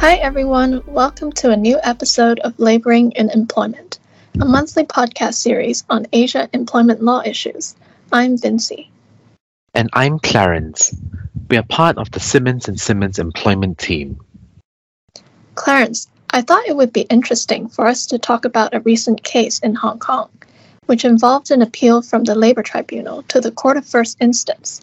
Hi, everyone. Welcome to a new episode of Laboring in Employment, a monthly podcast series on Asia employment law issues. I'm Vincy. And I'm Clarence. We are part of the Simmons and Simmons employment team. Clarence, I thought it would be interesting for us to talk about a recent case in Hong Kong, which involved an appeal from the Labor Tribunal to the Court of First Instance.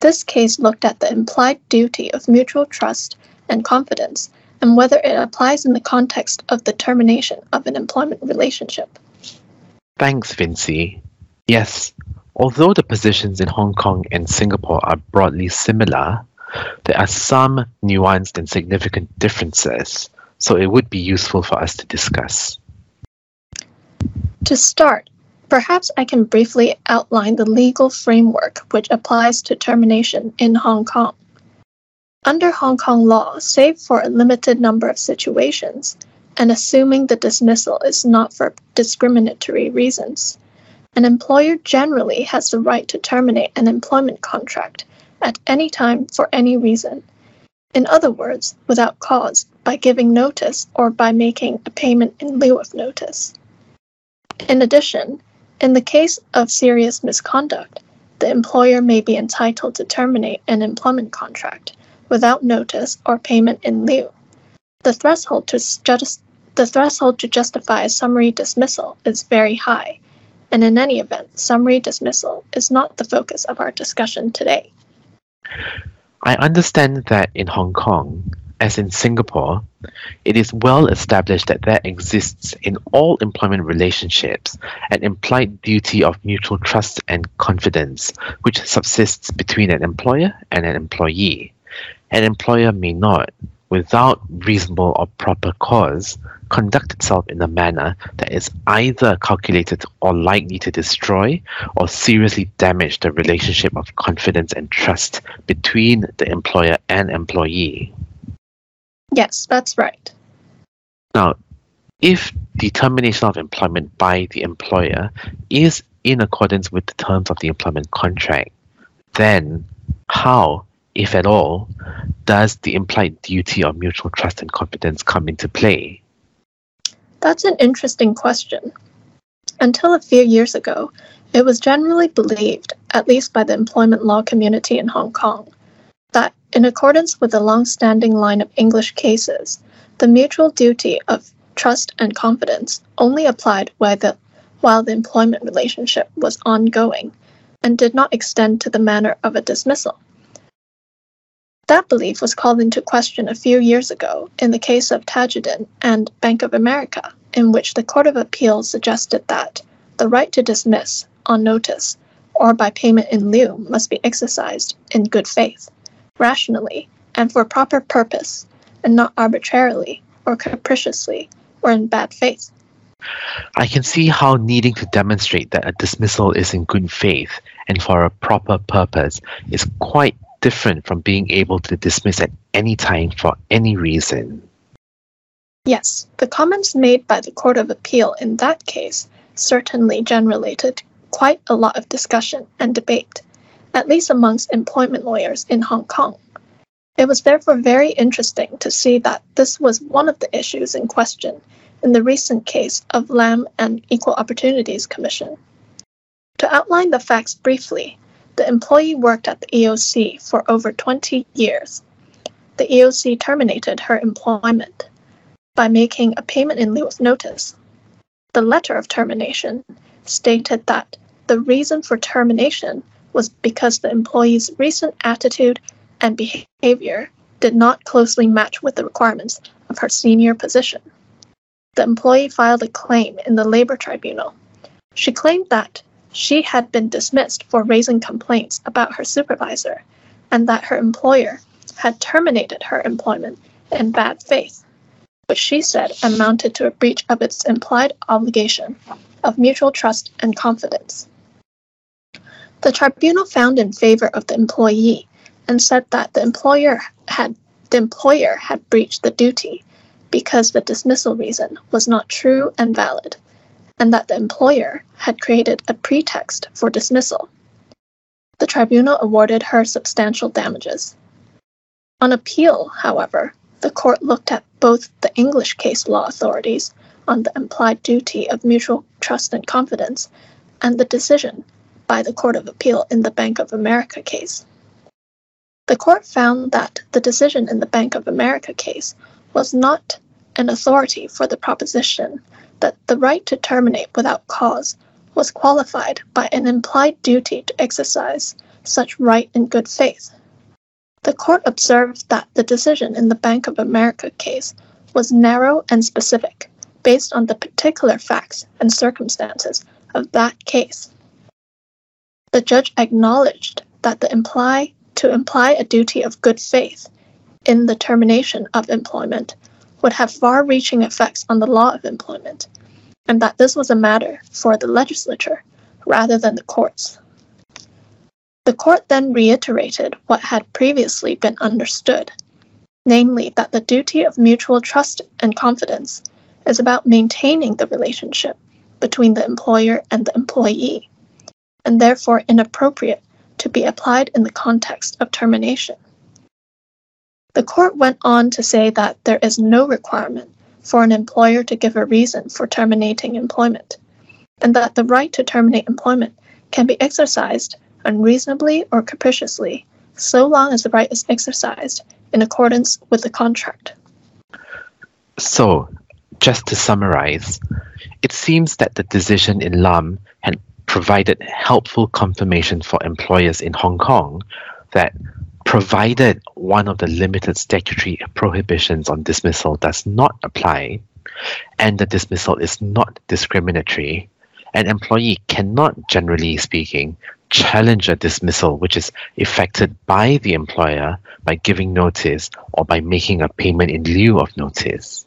This case looked at the implied duty of mutual trust and confidence and whether it applies in the context of the termination of an employment relationship. Thanks, Vincy. Yes, although the positions in Hong Kong and Singapore are broadly similar, there are some nuanced and significant differences, so it would be useful for us to discuss. To start, perhaps I can briefly outline the legal framework which applies to termination in Hong Kong. Under Hong Kong law, save for a limited number of situations, and assuming the dismissal is not for discriminatory reasons, an employer generally has the right to terminate an employment contract at any time for any reason. In other words, without cause, by giving notice or by making a payment in lieu of notice. In addition, in the case of serious misconduct, the employer may be entitled to terminate an employment contract without notice or payment in lieu. The threshold to the threshold to justify a summary dismissal is very high, and in any event, summary dismissal is not the focus of our discussion today. I understand that in Hong Kong, as in Singapore, it is well established that there exists in all employment relationships an implied duty of mutual trust and confidence which subsists between an employer and an employee an employer may not, without reasonable or proper cause, conduct itself in a manner that is either calculated or likely to destroy or seriously damage the relationship of confidence and trust between the employer and employee. Yes, that's right. Now, if the termination of employment by the employer is in accordance with the terms of the employment contract, then how if at all, does the implied duty of mutual trust and confidence come into play? That's an interesting question. Until a few years ago, it was generally believed, at least by the employment law community in Hong Kong, that in accordance with the long standing line of English cases, the mutual duty of trust and confidence only applied while the, while the employment relationship was ongoing and did not extend to the manner of a dismissal. That belief was called into question a few years ago in the case of Tadjudin and Bank of America, in which the Court of Appeal suggested that the right to dismiss on notice or by payment in lieu must be exercised in good faith, rationally, and for proper purpose, and not arbitrarily or capriciously or in bad faith. I can see how needing to demonstrate that a dismissal is in good faith and for a proper purpose is quite different from being able to dismiss at any time for any reason. Yes, the comments made by the Court of Appeal in that case certainly generated quite a lot of discussion and debate, at least amongst employment lawyers in Hong Kong. It was therefore very interesting to see that this was one of the issues in question in the recent case of Lam and Equal Opportunities Commission. To outline the facts briefly, the employee worked at the EOC for over 20 years. The EOC terminated her employment by making a payment in lieu of notice. The letter of termination stated that the reason for termination was because the employee's recent attitude and behavior did not closely match with the requirements of her senior position. The employee filed a claim in the labor tribunal. She claimed that she had been dismissed for raising complaints about her supervisor and that her employer had terminated her employment in bad faith, which she said amounted to a breach of its implied obligation of mutual trust and confidence. The tribunal found in favor of the employee and said that the employer had the employer had breached the duty because the dismissal reason was not true and valid and that the employer had created a pretext for dismissal. The tribunal awarded her substantial damages. On appeal, however, the court looked at both the English case law authorities on the implied duty of mutual trust and confidence and the decision by the Court of Appeal in the Bank of America case. The court found that the decision in the Bank of America case was not an authority for the proposition that the right to terminate without cause was qualified by an implied duty to exercise such right in good faith. The court observed that the decision in the Bank of America case was narrow and specific, based on the particular facts and circumstances of that case. The judge acknowledged that the imply to imply a duty of good faith in the termination of employment would have far reaching effects on the law of employment, and that this was a matter for the legislature rather than the courts. The court then reiterated what had previously been understood, namely that the duty of mutual trust and confidence is about maintaining the relationship between the employer and the employee, and therefore inappropriate to be applied in the context of termination. The court went on to say that there is no requirement for an employer to give a reason for terminating employment, and that the right to terminate employment can be exercised unreasonably or capriciously, so long as the right is exercised in accordance with the contract. So, just to summarize, it seems that the decision in Lam had provided helpful confirmation for employers in Hong Kong that provided one of the limited statutory prohibitions on dismissal does not apply and the dismissal is not discriminatory, an employee cannot, generally speaking, challenge a dismissal which is effected by the employer by giving notice or by making a payment in lieu of notice.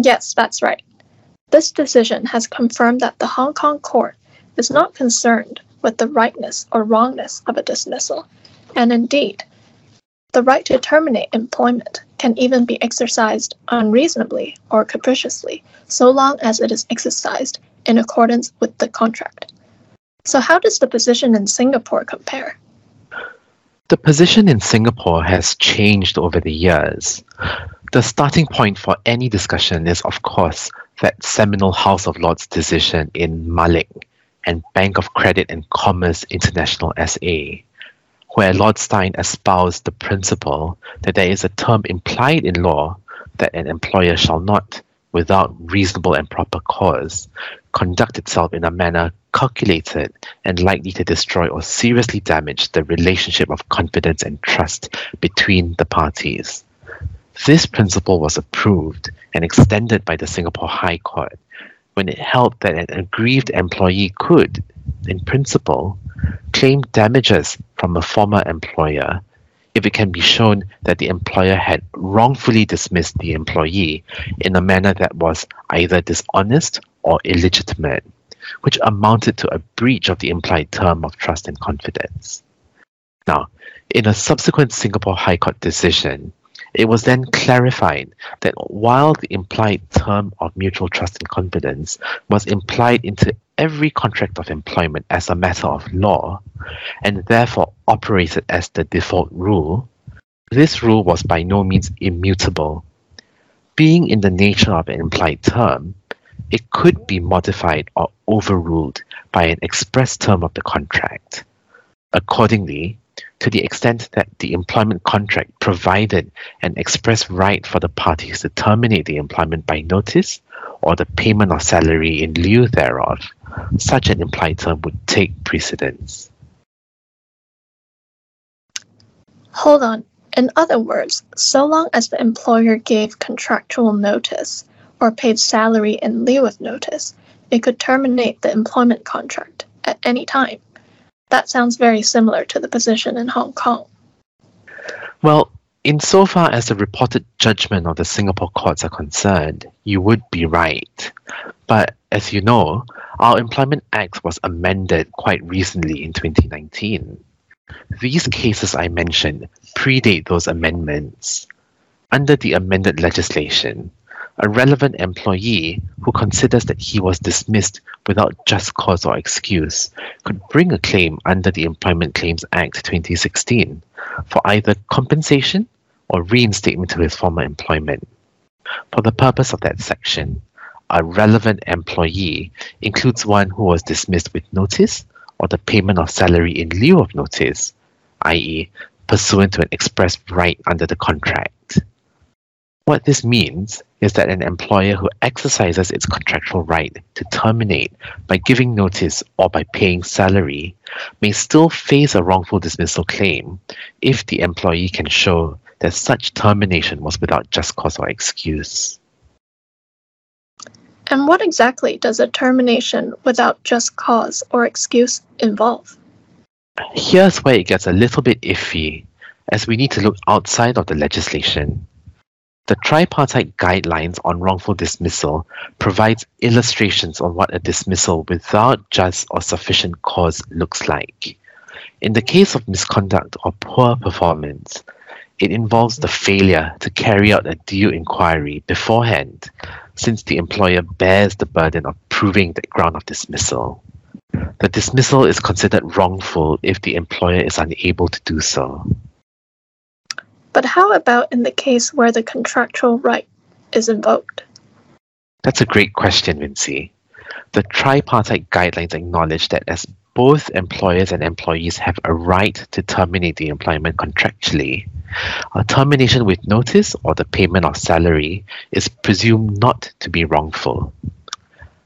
Yes, that's right. This decision has confirmed that the Hong Kong court is not concerned with the rightness or wrongness of a dismissal, and indeed, the right to terminate employment can even be exercised unreasonably or capriciously, so long as it is exercised in accordance with the contract. So, how does the position in Singapore compare? The position in Singapore has changed over the years. The starting point for any discussion is, of course, that seminal House of Lords decision in Malik and Bank of Credit and Commerce International SA, where Lord Steyn espoused the principle that there is a term implied in law that an employer shall not, without reasonable and proper cause, conduct itself in a manner calculated and likely to destroy or seriously damage the relationship of confidence and trust between the parties. This principle was approved and extended by the Singapore High Court when it held that an aggrieved employee could, in principle, claim damages from a former employer if it can be shown that the employer had wrongfully dismissed the employee in a manner that was either dishonest or illegitimate which amounted to a breach of the implied term of trust and confidence. Now, in a subsequent Singapore High Court decision, it was then clarified that while the implied term of mutual trust and confidence was implied into every contract of employment as a matter of law, and therefore operated as the default rule, this rule was by no means immutable. Being in the nature of an implied term, it could be modified or overruled by an express term of the contract. Accordingly, to the extent that the employment contract provided an express right for the parties to terminate the employment by notice or the payment of salary in lieu thereof, such an implied term would take precedence. Hold on. In other words, so long as the employer gave contractual notice, or paid salary in lieu of notice, it could terminate the employment contract at any time. That sounds very similar to the position in Hong Kong. Well, insofar as the reported judgment of the Singapore courts are concerned, you would be right. But as you know, our Employment Act was amended quite recently in 2019. These cases I mentioned predate those amendments. Under the amended legislation, a relevant employee who considers that he was dismissed without just cause or excuse could bring a claim under the Employment Claims Act 2016 for either compensation or reinstatement to his former employment. For the purpose of that section, a relevant employee includes one who was dismissed with notice or the payment of salary in lieu of notice, i.e., pursuant to an express right under the contract. What this means is that an employer who exercises its contractual right to terminate by giving notice or by paying salary may still face a wrongful dismissal claim if the employee can show that such termination was without just cause or excuse. And what exactly does a termination without just cause or excuse involve? Here's where it gets a little bit iffy, as we need to look outside of the legislation. The tripartite guidelines on wrongful dismissal provides illustrations on what a dismissal without just or sufficient cause looks like. In the case of misconduct or poor performance, it involves the failure to carry out a due inquiry beforehand, since the employer bears the burden of proving the ground of dismissal. The dismissal is considered wrongful if the employer is unable to do so. But how about in the case where the contractual right is invoked? That's a great question, Vincy. The tripartite guidelines acknowledge that as both employers and employees have a right to terminate the employment contractually, a termination with notice or the payment of salary is presumed not to be wrongful.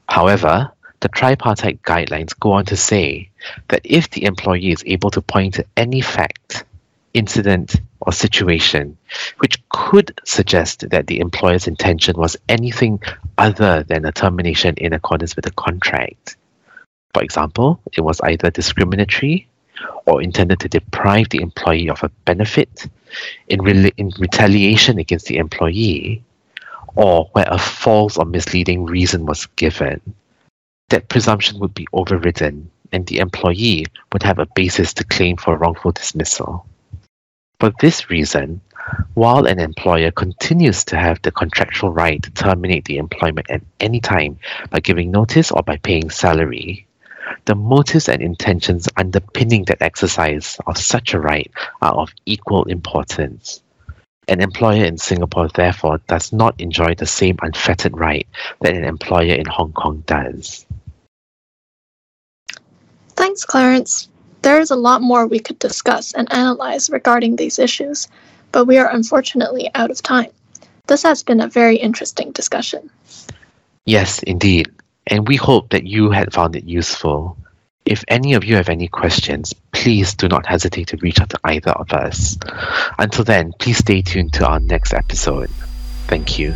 However, the tripartite guidelines go on to say that if the employee is able to point to any fact, incident, or situation which could suggest that the employer's intention was anything other than a termination in accordance with the contract. For example, it was either discriminatory or intended to deprive the employee of a benefit in, re- in retaliation against the employee, or where a false or misleading reason was given that presumption would be overridden and the employee would have a basis to claim for wrongful dismissal. For this reason, while an employer continues to have the contractual right to terminate the employment at any time by giving notice or by paying salary, the motives and intentions underpinning that exercise of such a right are of equal importance. An employer in Singapore, therefore, does not enjoy the same unfettered right that an employer in Hong Kong does. Thanks, Clarence. There is a lot more we could discuss and analyze regarding these issues, but we are unfortunately out of time. This has been a very interesting discussion. Yes, indeed. And we hope that you had found it useful. If any of you have any questions, please do not hesitate to reach out to either of us. Until then, please stay tuned to our next episode. Thank you.